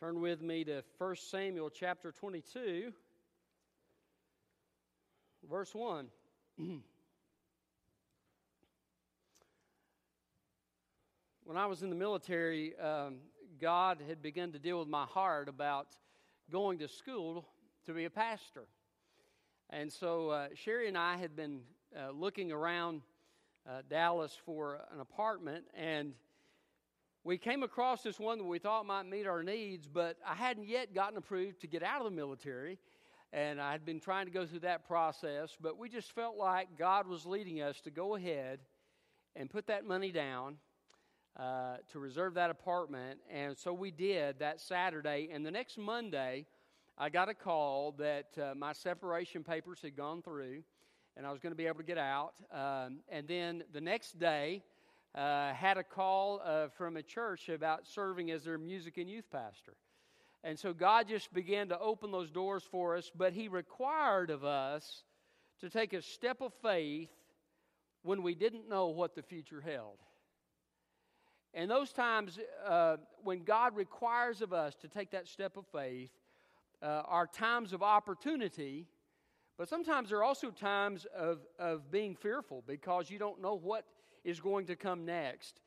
Turn with me to 1 Samuel chapter 22, verse 1. when I was in the military, um, God had begun to deal with my heart about going to school to be a pastor. And so uh, Sherry and I had been uh, looking around uh, Dallas for an apartment, and we came across this one that we thought might meet our needs, but I hadn't yet gotten approved to get out of the military. And I had been trying to go through that process, but we just felt like God was leading us to go ahead and put that money down uh, to reserve that apartment. And so we did that Saturday. And the next Monday, I got a call that uh, my separation papers had gone through and I was going to be able to get out. Um, and then the next day, uh, had a call uh, from a church about serving as their music and youth pastor. And so God just began to open those doors for us, but He required of us to take a step of faith when we didn't know what the future held. And those times uh, when God requires of us to take that step of faith uh, are times of opportunity, but sometimes there are also times of, of being fearful because you don't know what is going to come next.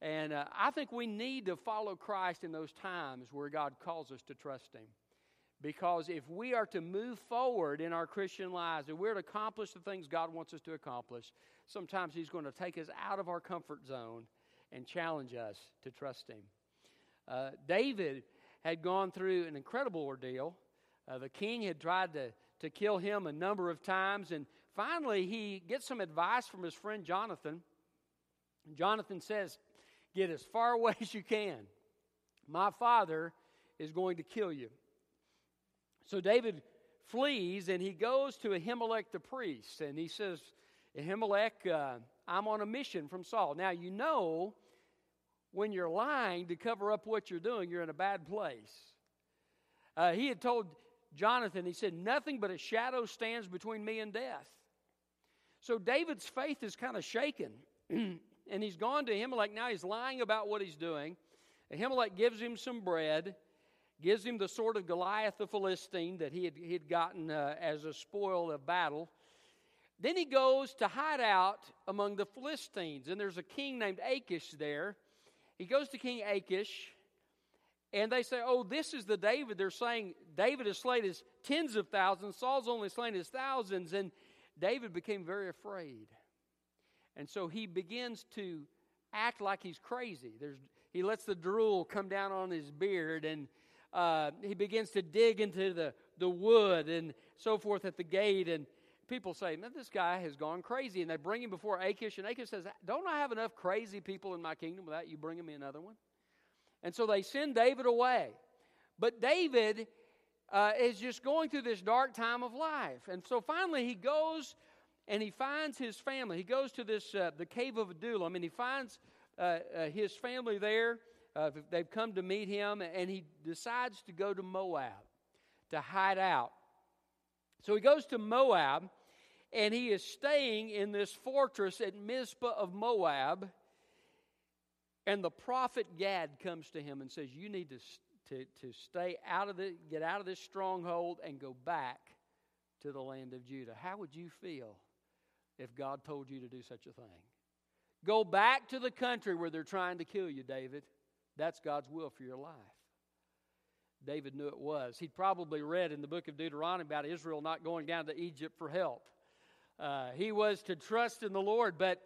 And uh, I think we need to follow Christ in those times where God calls us to trust Him. Because if we are to move forward in our Christian lives, if we're to accomplish the things God wants us to accomplish, sometimes He's going to take us out of our comfort zone and challenge us to trust Him. Uh, David had gone through an incredible ordeal. Uh, the king had tried to, to kill him a number of times, and finally he gets some advice from his friend Jonathan. Jonathan says, Get as far away as you can. My father is going to kill you. So David flees and he goes to Ahimelech the priest and he says, Ahimelech, uh, I'm on a mission from Saul. Now, you know, when you're lying to cover up what you're doing, you're in a bad place. Uh, he had told Jonathan, he said, Nothing but a shadow stands between me and death. So David's faith is kind of shaken. and he's gone to Ahimelech. Now he's lying about what he's doing. Ahimelech gives him some bread, gives him the sword of Goliath the Philistine that he had, he had gotten uh, as a spoil of battle. Then he goes to hide out among the Philistines, and there's a king named Achish there. He goes to King Achish, and they say, Oh, this is the David. They're saying David has slain his tens of thousands, Saul's only slain his thousands, and David became very afraid. And so he begins to act like he's crazy. There's, he lets the drool come down on his beard and uh, he begins to dig into the, the wood and so forth at the gate. And people say, Man, this guy has gone crazy. And they bring him before Achish. And Achish says, Don't I have enough crazy people in my kingdom without you bringing me another one? And so they send David away. But David uh, is just going through this dark time of life. And so finally he goes and he finds his family. He goes to this uh, the cave of Adullam, and he finds uh, uh, his family there. Uh, they've come to meet him, and he decides to go to Moab to hide out. So he goes to Moab, and he is staying in this fortress at Mizpah of Moab. And the prophet Gad comes to him and says, "You need to." To, to stay out of the get out of this stronghold and go back to the land of Judah. How would you feel if God told you to do such a thing. Go back to the country where they're trying to kill you, David. That's God's will for your life. David knew it was. He'd probably read in the book of Deuteronomy about Israel not going down to Egypt for help. Uh, he was to trust in the Lord, but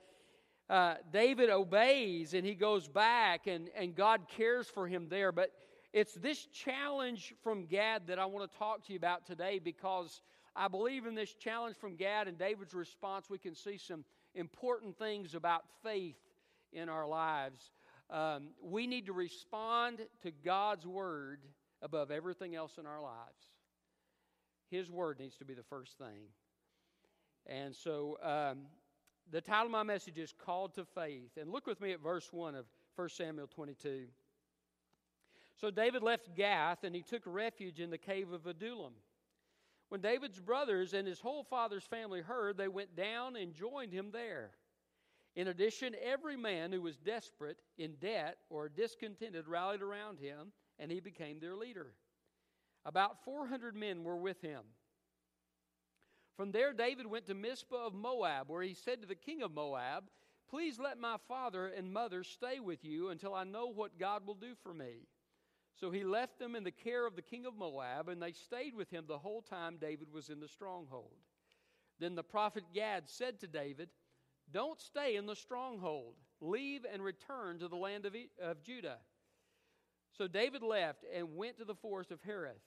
uh, David obeys and he goes back, and, and God cares for him there. But it's this challenge from Gad that I want to talk to you about today because I believe in this challenge from Gad and David's response, we can see some important things about faith in our lives. Um, we need to respond to God's word above everything else in our lives. His word needs to be the first thing. And so um, the title of my message is Called to Faith. And look with me at verse 1 of 1 Samuel 22. So David left Gath and he took refuge in the cave of Adullam. When David's brothers and his whole father's family heard, they went down and joined him there. In addition, every man who was desperate, in debt, or discontented rallied around him and he became their leader. About 400 men were with him. From there, David went to Mizpah of Moab, where he said to the king of Moab, Please let my father and mother stay with you until I know what God will do for me. So he left them in the care of the king of Moab, and they stayed with him the whole time David was in the stronghold. Then the prophet Gad said to David, Don't stay in the stronghold. Leave and return to the land of, of Judah. So David left and went to the forest of Hereth.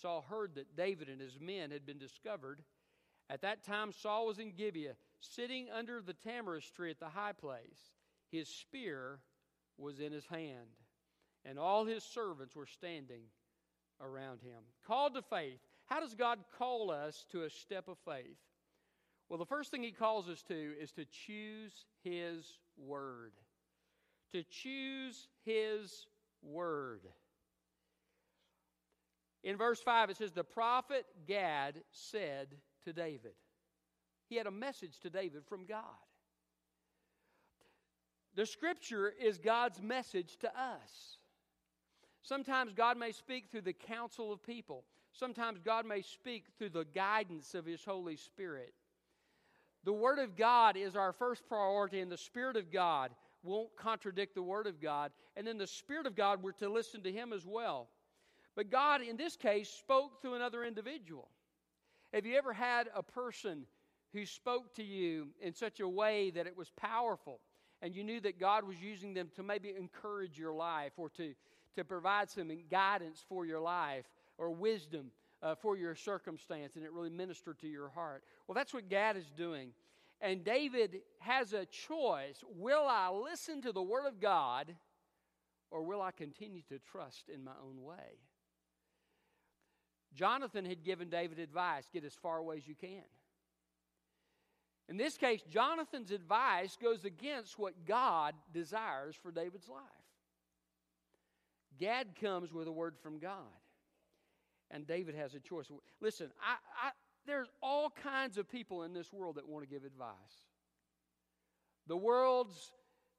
Saul heard that David and his men had been discovered. At that time, Saul was in Gibeah, sitting under the tamarisk tree at the high place. His spear was in his hand, and all his servants were standing around him. Called to faith. How does God call us to a step of faith? Well, the first thing he calls us to is to choose his word. To choose his word. In verse 5, it says, The prophet Gad said to David, He had a message to David from God. The scripture is God's message to us. Sometimes God may speak through the counsel of people. Sometimes God may speak through the guidance of His Holy Spirit. The Word of God is our first priority, and the Spirit of God won't contradict the Word of God. And then the Spirit of God, we're to listen to Him as well. But God, in this case, spoke through another individual. Have you ever had a person who spoke to you in such a way that it was powerful and you knew that God was using them to maybe encourage your life or to, to provide some guidance for your life or wisdom uh, for your circumstance and it really ministered to your heart. Well, that's what Gad is doing. And David has a choice will I listen to the Word of God or will I continue to trust in my own way? Jonathan had given David advice get as far away as you can. In this case, Jonathan's advice goes against what God desires for David's life. Gad comes with a word from God and David has a choice. Listen, I, I, there's all kinds of people in this world that want to give advice. The world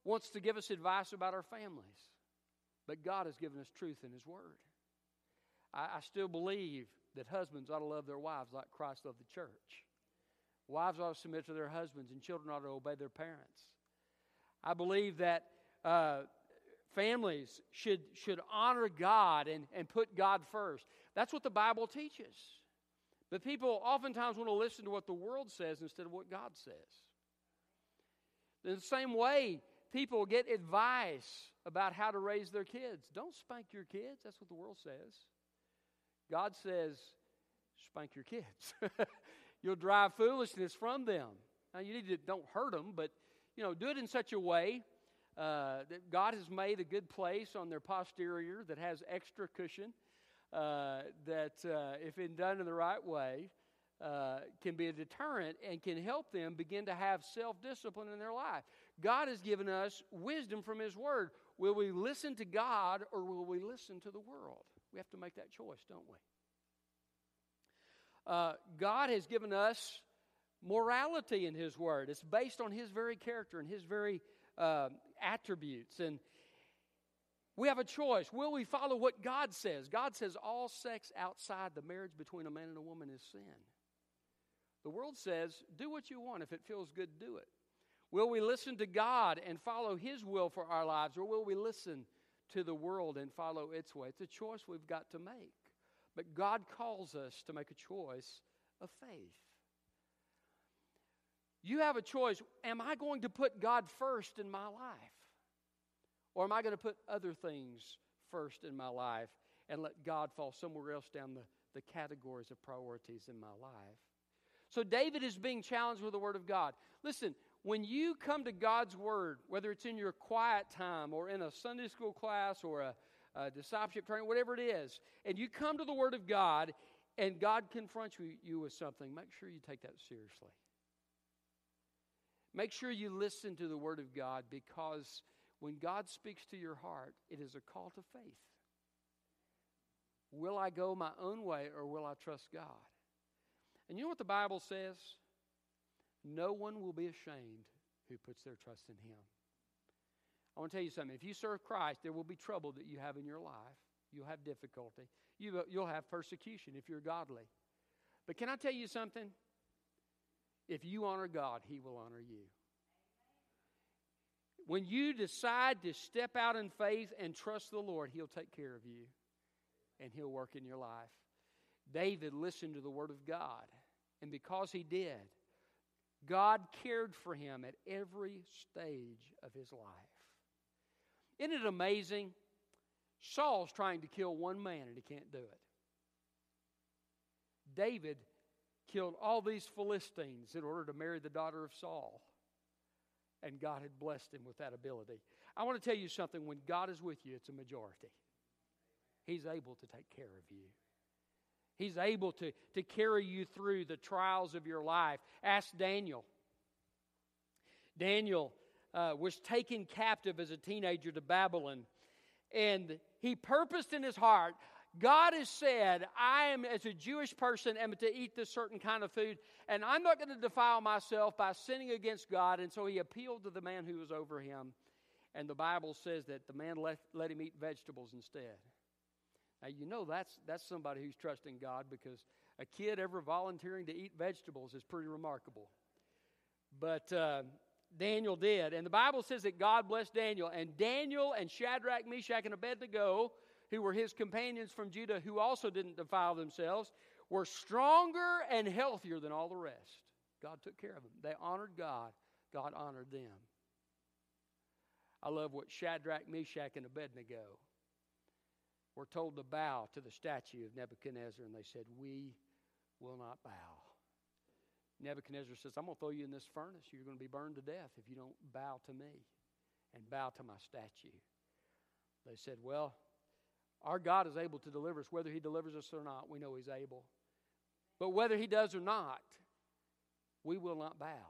wants to give us advice about our families, but God has given us truth in His Word. I, I still believe that husbands ought to love their wives like Christ loved the church. Wives ought to submit to their husbands, and children ought to obey their parents. I believe that uh, families should, should honor God and, and put God first. That's what the Bible teaches. But people oftentimes want to listen to what the world says instead of what God says. In the same way, people get advice about how to raise their kids. Don't spank your kids. That's what the world says. God says, spank your kids. You'll drive foolishness from them. Now, you need to don't hurt them, but you know, do it in such a way uh, that God has made a good place on their posterior that has extra cushion. Uh, that uh, if done in the right way, uh, can be a deterrent and can help them begin to have self discipline in their life. God has given us wisdom from His Word. Will we listen to God or will we listen to the world? We have to make that choice, don't we? Uh, God has given us morality in His Word. It's based on His very character and His very uh, attributes. And we have a choice. Will we follow what God says? God says all sex outside the marriage between a man and a woman is sin. The world says do what you want. If it feels good, do it. Will we listen to God and follow His will for our lives, or will we listen to the world and follow its way? It's a choice we've got to make. But God calls us to make a choice of faith. You have a choice. Am I going to put God first in my life? Or am I going to put other things first in my life and let God fall somewhere else down the, the categories of priorities in my life? So David is being challenged with the Word of God. Listen, when you come to God's Word, whether it's in your quiet time or in a Sunday school class or a, a discipleship training, whatever it is, and you come to the Word of God and God confronts you, you with something, make sure you take that seriously. Make sure you listen to the Word of God because when God speaks to your heart, it is a call to faith. Will I go my own way or will I trust God? And you know what the Bible says? No one will be ashamed who puts their trust in Him. I want to tell you something. If you serve Christ, there will be trouble that you have in your life. You'll have difficulty. You, you'll have persecution if you're godly. But can I tell you something? If you honor God, He will honor you. When you decide to step out in faith and trust the Lord, He'll take care of you and He'll work in your life. David listened to the Word of God, and because he did, God cared for him at every stage of his life. Isn't it amazing? Saul's trying to kill one man and he can't do it. David killed all these Philistines in order to marry the daughter of Saul. And God had blessed him with that ability. I want to tell you something when God is with you, it's a majority. He's able to take care of you. He's able to, to carry you through the trials of your life. Ask Daniel. Daniel uh, was taken captive as a teenager to Babylon, and he purposed in his heart, God has said, I am, as a Jewish person, am to eat this certain kind of food, and I'm not going to defile myself by sinning against God. And so he appealed to the man who was over him, and the Bible says that the man let, let him eat vegetables instead. Now, you know that's, that's somebody who's trusting God because a kid ever volunteering to eat vegetables is pretty remarkable. But uh, Daniel did. And the Bible says that God blessed Daniel. And Daniel and Shadrach, Meshach, and Abednego, who were his companions from Judah, who also didn't defile themselves, were stronger and healthier than all the rest. God took care of them. They honored God, God honored them. I love what Shadrach, Meshach, and Abednego were told to bow to the statue of Nebuchadnezzar, and they said, We will not bow. Nebuchadnezzar says, I'm going to throw you in this furnace. You're going to be burned to death if you don't bow to me and bow to my statue. They said, Well, our God is able to deliver us. Whether He delivers us or not, we know He's able. But whether He does or not, we will not bow.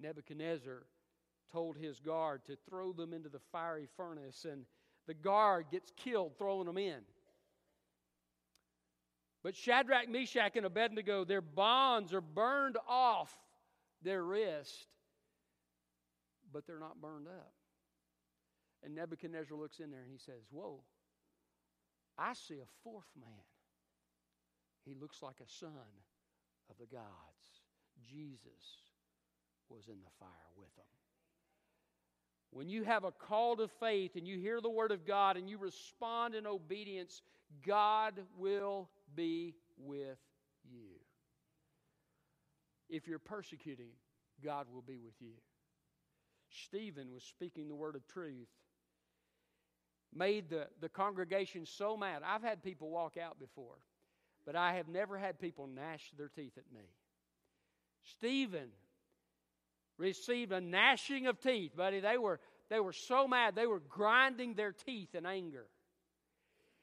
Nebuchadnezzar told his guard to throw them into the fiery furnace, and the guard gets killed throwing them in. But Shadrach, Meshach, and Abednego, their bonds are burned off their wrist, but they're not burned up. And Nebuchadnezzar looks in there and he says, Whoa, I see a fourth man. He looks like a son of the gods. Jesus was in the fire with them. When you have a call to faith and you hear the word of God and you respond in obedience, God will be with you. If you're persecuting, God will be with you. Stephen was speaking the word of truth, made the, the congregation so mad. I've had people walk out before, but I have never had people gnash their teeth at me. Stephen received a gnashing of teeth, buddy. They were, they were so mad, they were grinding their teeth in anger.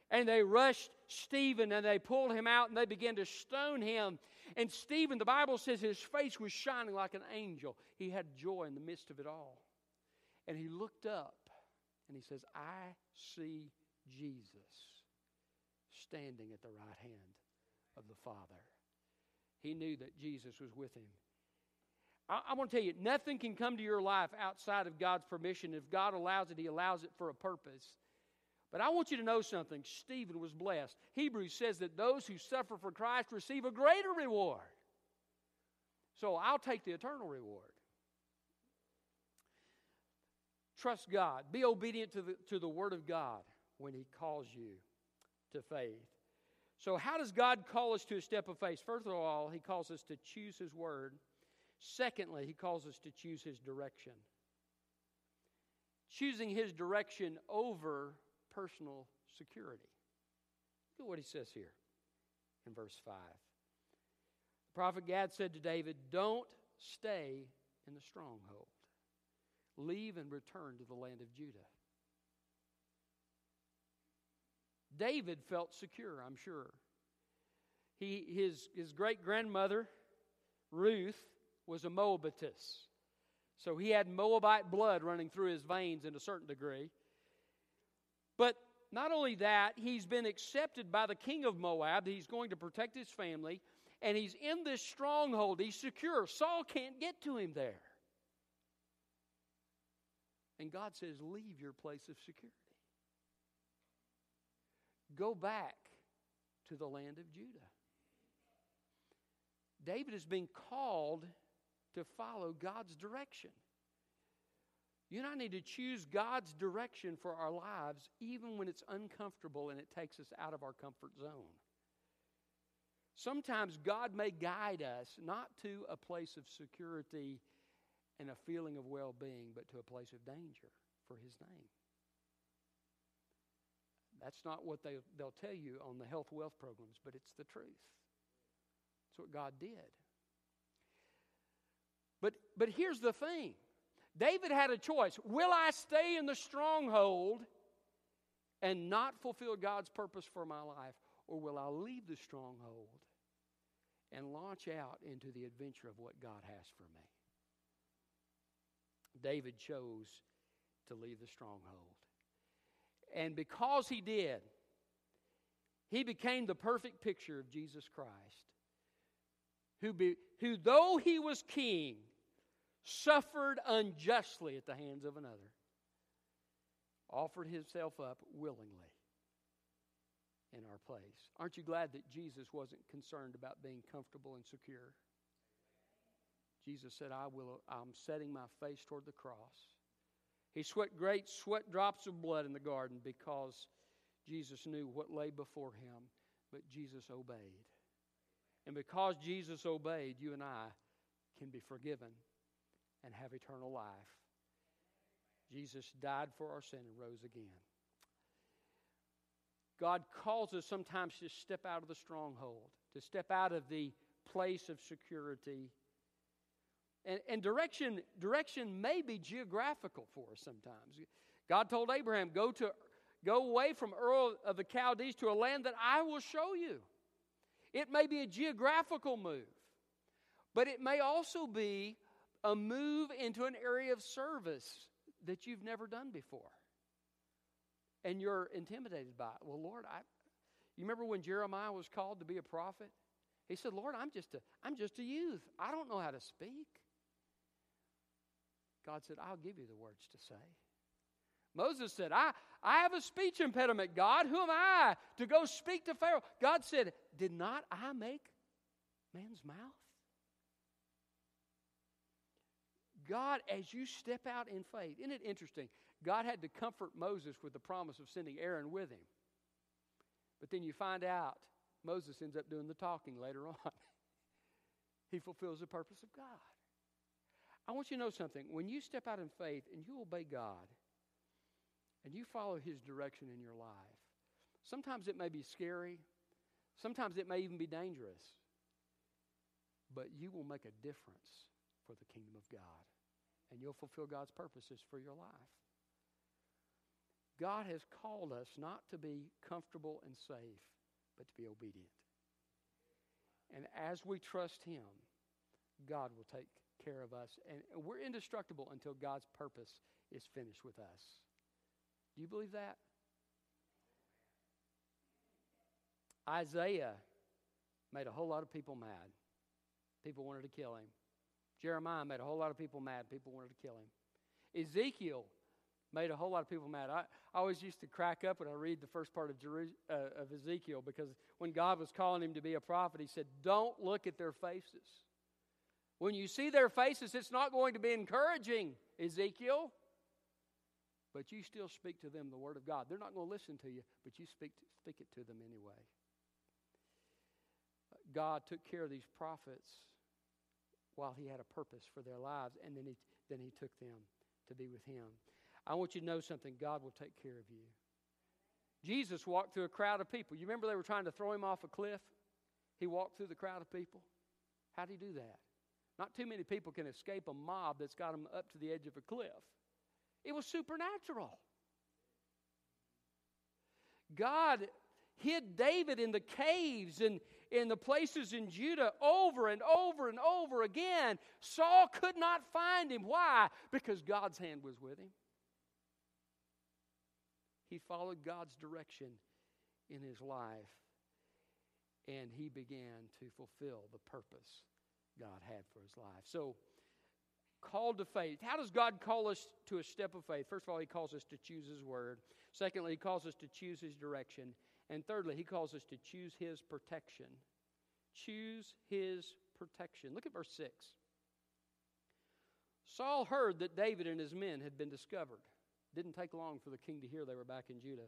And they rushed Stephen and they pulled him out and they began to stone him. And Stephen, the Bible says his face was shining like an angel. He had joy in the midst of it all. And he looked up and he says, I see Jesus standing at the right hand of the Father. He knew that Jesus was with him. I, I want to tell you, nothing can come to your life outside of God's permission. If God allows it, He allows it for a purpose. But I want you to know something. Stephen was blessed. Hebrews says that those who suffer for Christ receive a greater reward. So I'll take the eternal reward. Trust God. Be obedient to the, to the Word of God when He calls you to faith. So, how does God call us to a step of faith? First of all, He calls us to choose His Word. Secondly, He calls us to choose His direction. Choosing His direction over personal security. Look at what he says here in verse 5. The prophet Gad said to David, Don't stay in the stronghold, leave and return to the land of Judah. David felt secure, I'm sure. He, his, his great grandmother, Ruth, was a Moabitess. So he had Moabite blood running through his veins in a certain degree. But not only that, he's been accepted by the king of Moab. He's going to protect his family. And he's in this stronghold. He's secure. Saul can't get to him there. And God says, Leave your place of security. go back to the land of Judah. David is being called to follow God's direction. You and I need to choose God's direction for our lives, even when it's uncomfortable and it takes us out of our comfort zone. Sometimes God may guide us not to a place of security and a feeling of well being, but to a place of danger for His name. That's not what they, they'll tell you on the health wealth programs, but it's the truth. That's what God did. But, but here's the thing David had a choice. Will I stay in the stronghold and not fulfill God's purpose for my life, or will I leave the stronghold and launch out into the adventure of what God has for me? David chose to leave the stronghold. And because he did, he became the perfect picture of Jesus Christ, who, be, who though he was king, suffered unjustly at the hands of another, offered himself up willingly in our place. Aren't you glad that Jesus wasn't concerned about being comfortable and secure? Jesus said, I will, I'm setting my face toward the cross. He sweat great sweat drops of blood in the garden because Jesus knew what lay before him, but Jesus obeyed. And because Jesus obeyed, you and I can be forgiven and have eternal life. Jesus died for our sin and rose again. God calls us sometimes to step out of the stronghold, to step out of the place of security. And, and direction, direction may be geographical for us sometimes. God told Abraham, go, to, go away from Ur of the Chaldees to a land that I will show you. It may be a geographical move, but it may also be a move into an area of service that you've never done before. And you're intimidated by it. Well, Lord, I you remember when Jeremiah was called to be a prophet? He said, Lord, I'm just a I'm just a youth. I don't know how to speak. God said, I'll give you the words to say. Moses said, I, I have a speech impediment, God. Who am I to go speak to Pharaoh? God said, Did not I make man's mouth? God, as you step out in faith, isn't it interesting? God had to comfort Moses with the promise of sending Aaron with him. But then you find out Moses ends up doing the talking later on. he fulfills the purpose of God. I want you to know something. When you step out in faith and you obey God and you follow His direction in your life, sometimes it may be scary, sometimes it may even be dangerous, but you will make a difference for the kingdom of God and you'll fulfill God's purposes for your life. God has called us not to be comfortable and safe, but to be obedient. And as we trust Him, God will take care of us. And we're indestructible until God's purpose is finished with us. Do you believe that? Isaiah made a whole lot of people mad. People wanted to kill him. Jeremiah made a whole lot of people mad. People wanted to kill him. Ezekiel made a whole lot of people mad. I, I always used to crack up when I read the first part of, Jeru- uh, of Ezekiel because when God was calling him to be a prophet, he said, Don't look at their faces. When you see their faces, it's not going to be encouraging, Ezekiel. But you still speak to them the Word of God. They're not going to listen to you, but you speak, to, speak it to them anyway. God took care of these prophets while he had a purpose for their lives, and then he, then he took them to be with him. I want you to know something God will take care of you. Jesus walked through a crowd of people. You remember they were trying to throw him off a cliff? He walked through the crowd of people. How did he do that? Not too many people can escape a mob that's got them up to the edge of a cliff. It was supernatural. God hid David in the caves and in the places in Judah over and over and over again. Saul could not find him. Why? Because God's hand was with him. He followed God's direction in his life and he began to fulfill the purpose God had for his life. So, called to faith. How does God call us to a step of faith? First of all, He calls us to choose His word. Secondly, He calls us to choose His direction. And thirdly, He calls us to choose His protection. Choose His protection. Look at verse 6. Saul heard that David and his men had been discovered. Didn't take long for the king to hear they were back in Judah.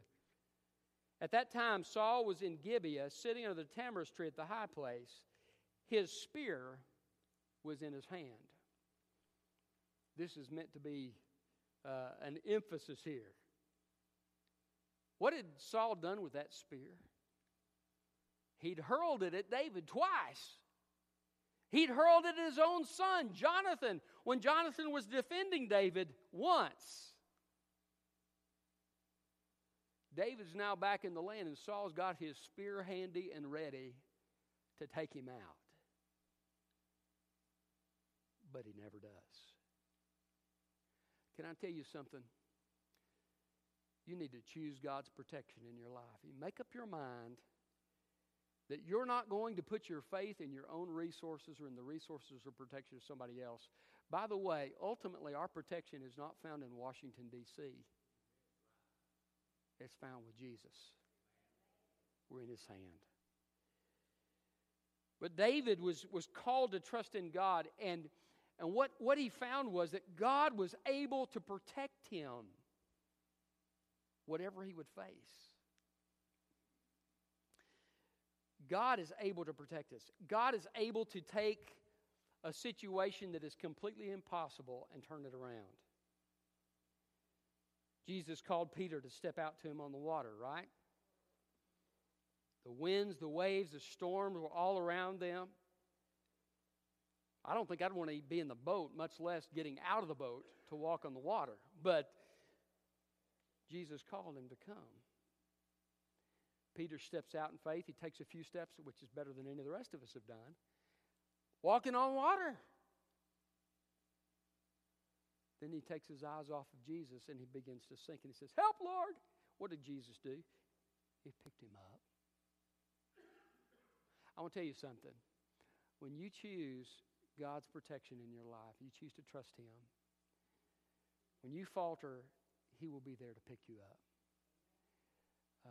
At that time, Saul was in Gibeah, sitting under the tamarisk tree at the high place. His spear was in his hand. This is meant to be uh, an emphasis here. What had Saul done with that spear? He'd hurled it at David twice. He'd hurled it at his own son, Jonathan, when Jonathan was defending David once. David's now back in the land, and Saul's got his spear handy and ready to take him out. But he never does. Can I tell you something? You need to choose God's protection in your life. You make up your mind that you're not going to put your faith in your own resources or in the resources or protection of somebody else. By the way, ultimately, our protection is not found in Washington, D.C., it's found with Jesus. We're in his hand. But David was, was called to trust in God, and, and what, what he found was that God was able to protect him, whatever he would face. God is able to protect us. God is able to take a situation that is completely impossible and turn it around. Jesus called Peter to step out to him on the water, right? The winds, the waves, the storms were all around them. I don't think I'd want to be in the boat, much less getting out of the boat to walk on the water. But Jesus called him to come. Peter steps out in faith. He takes a few steps, which is better than any of the rest of us have done. Walking on water. Then he takes his eyes off of Jesus and he begins to sink and he says, Help, Lord! What did Jesus do? He picked him up. I want to tell you something. When you choose God's protection in your life, you choose to trust Him, when you falter, He will be there to pick you up. Uh,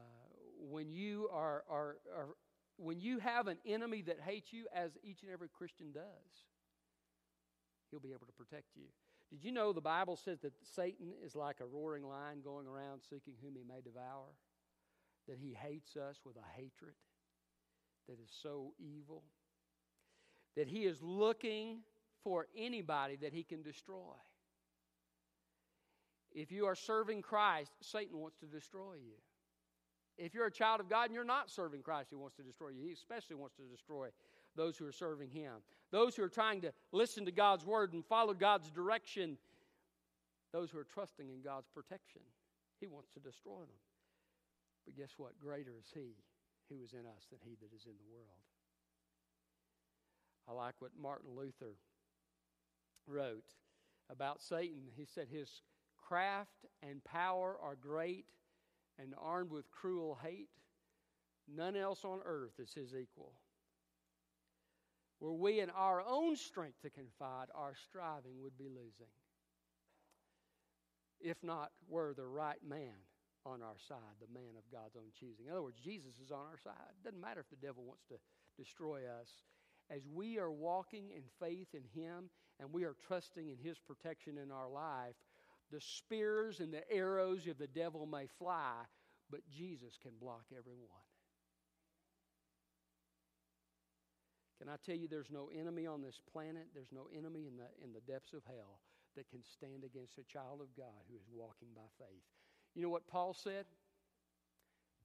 when you are, are, are when you have an enemy that hates you, as each and every Christian does, He'll be able to protect you. Did you know the Bible says that Satan is like a roaring lion going around seeking whom he may devour? That he hates us with a hatred that is so evil? That he is looking for anybody that he can destroy. If you are serving Christ, Satan wants to destroy you. If you're a child of God and you're not serving Christ, he wants to destroy you. He especially wants to destroy those who are serving Him. Those who are trying to listen to God's word and follow God's direction, those who are trusting in God's protection. He wants to destroy them. But guess what? Greater is He who is in us than He that is in the world. I like what Martin Luther wrote about Satan. He said, His craft and power are great and armed with cruel hate. None else on earth is his equal. Were we in our own strength to confide, our striving would be losing. If not, were the right man on our side, the man of God's own choosing. In other words, Jesus is on our side. It doesn't matter if the devil wants to destroy us. As we are walking in faith in Him and we are trusting in His protection in our life, the spears and the arrows of the devil may fly, but Jesus can block every one. Can I tell you there's no enemy on this planet, there's no enemy in the, in the depths of hell that can stand against a child of God who is walking by faith. You know what Paul said?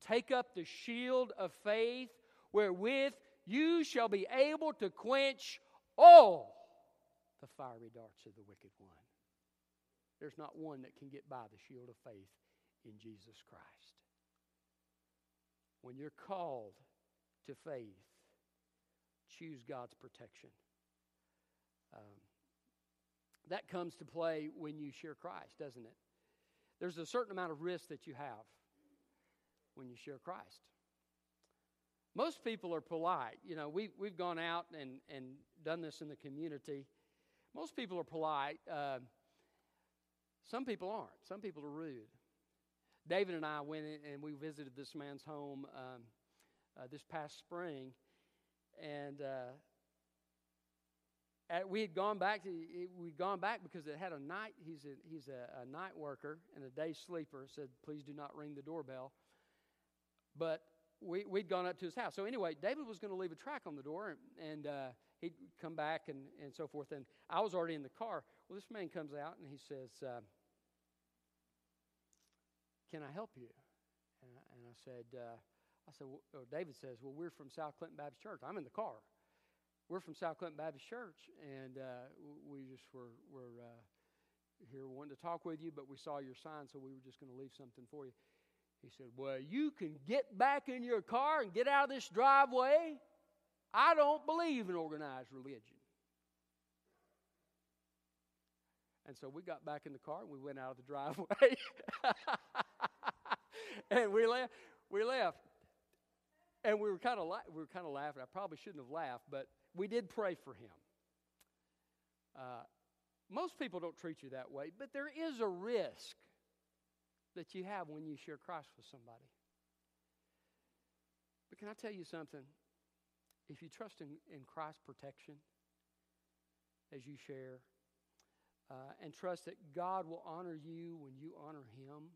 Take up the shield of faith wherewith you shall be able to quench all the fiery darts of the wicked one. There's not one that can get by the shield of faith in Jesus Christ. When you're called to faith, choose God's protection. Um, that comes to play when you share Christ, doesn't it? There's a certain amount of risk that you have when you share Christ. Most people are polite. You know, we, we've gone out and, and done this in the community. most people are polite. Uh, some people aren't. Some people are rude. David and I went in and we visited this man's home um, uh, this past spring, and uh, at, we had gone back to we'd gone back because it had a night. He's a he's a, a night worker and a day sleeper. Said, please do not ring the doorbell. But we, we'd gone up to his house. So anyway, David was going to leave a track on the door, and, and uh, he'd come back and, and so forth. And I was already in the car. Well, this man comes out and he says, uh, "Can I help you?" And I, and I said, uh, "I said." Well, David says, "Well, we're from South Clinton Baptist Church. I'm in the car. We're from South Clinton Baptist Church, and uh, we just were were uh, here wanting to talk with you, but we saw your sign, so we were just going to leave something for you." He said, Well, you can get back in your car and get out of this driveway. I don't believe in organized religion. And so we got back in the car and we went out of the driveway. and we left. We left. And we were kind of we were kind of laughing. I probably shouldn't have laughed, but we did pray for him. Uh, most people don't treat you that way, but there is a risk that you have when you share Christ with somebody. But can I tell you something? If you trust in, in Christ's protection as you share, uh, and trust that God will honor you when you honor Him,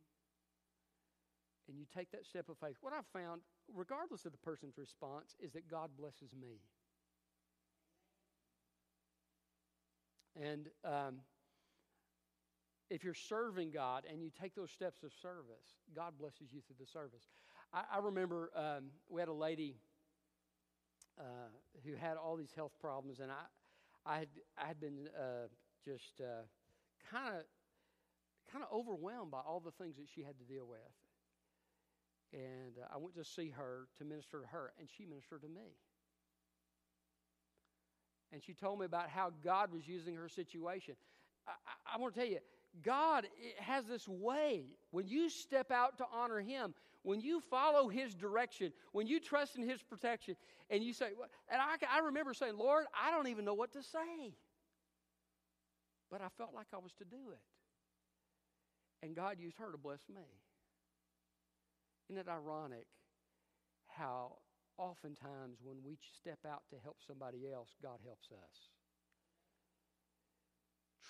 and you take that step of faith, what I've found, regardless of the person's response, is that God blesses me. And um, if you're serving God and you take those steps of service, God blesses you through the service. I, I remember um, we had a lady uh, who had all these health problems, and I, I had, I had been uh, just kind of kind of overwhelmed by all the things that she had to deal with. And uh, I went to see her to minister to her, and she ministered to me. And she told me about how God was using her situation. I, I, I want to tell you, God eh, has this way. When you step out to honor Him, when you follow His direction, when you trust in His protection, and you say, and I, I remember saying, Lord, I don't even know what to say. But I felt like I was to do it. And God used her to bless me. Isn't it ironic how oftentimes when we step out to help somebody else, God helps us?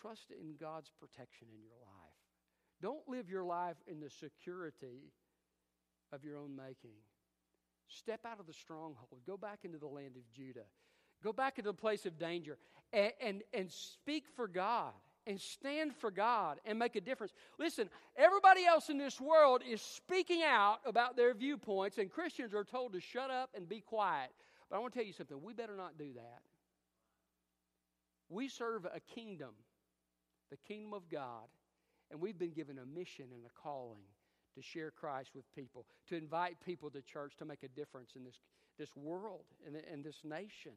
Trust in God's protection in your life. Don't live your life in the security of your own making. Step out of the stronghold. Go back into the land of Judah. Go back into the place of danger and, and, and speak for God and stand for God and make a difference. Listen, everybody else in this world is speaking out about their viewpoints, and Christians are told to shut up and be quiet. But I want to tell you something we better not do that. We serve a kingdom the kingdom of God, and we've been given a mission and a calling to share Christ with people, to invite people to church to make a difference in this, this world and in this nation.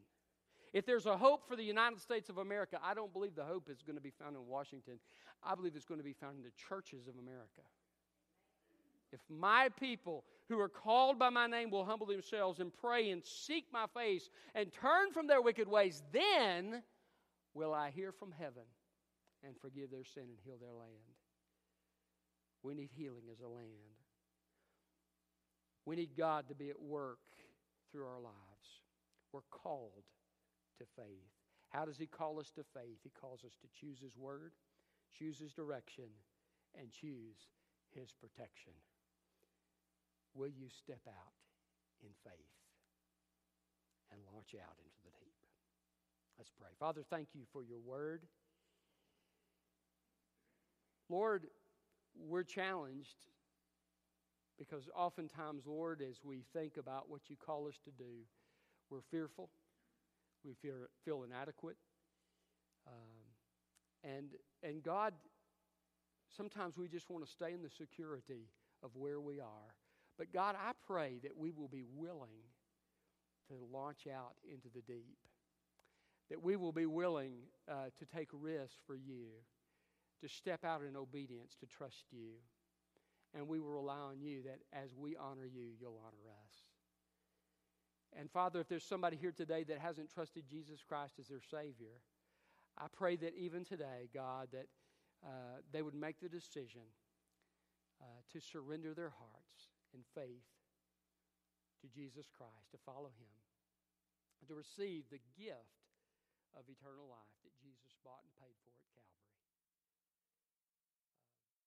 If there's a hope for the United States of America, I don't believe the hope is going to be found in Washington. I believe it's going to be found in the churches of America. If my people who are called by my name will humble themselves and pray and seek my face and turn from their wicked ways, then will I hear from heaven and forgive their sin and heal their land. We need healing as a land. We need God to be at work through our lives. We're called to faith. How does He call us to faith? He calls us to choose His word, choose His direction, and choose His protection. Will you step out in faith and launch out into the deep? Let's pray. Father, thank you for your word. Lord, we're challenged because oftentimes, Lord, as we think about what you call us to do, we're fearful, we feel, feel inadequate. Um, and, and God, sometimes we just want to stay in the security of where we are. But God, I pray that we will be willing to launch out into the deep, that we will be willing uh, to take risks for you to step out in obedience, to trust you. And we will rely on you that as we honor you, you'll honor us. And Father, if there's somebody here today that hasn't trusted Jesus Christ as their Savior, I pray that even today, God, that uh, they would make the decision uh, to surrender their hearts in faith to Jesus Christ, to follow Him, to receive the gift of eternal life that Jesus bought and paid for.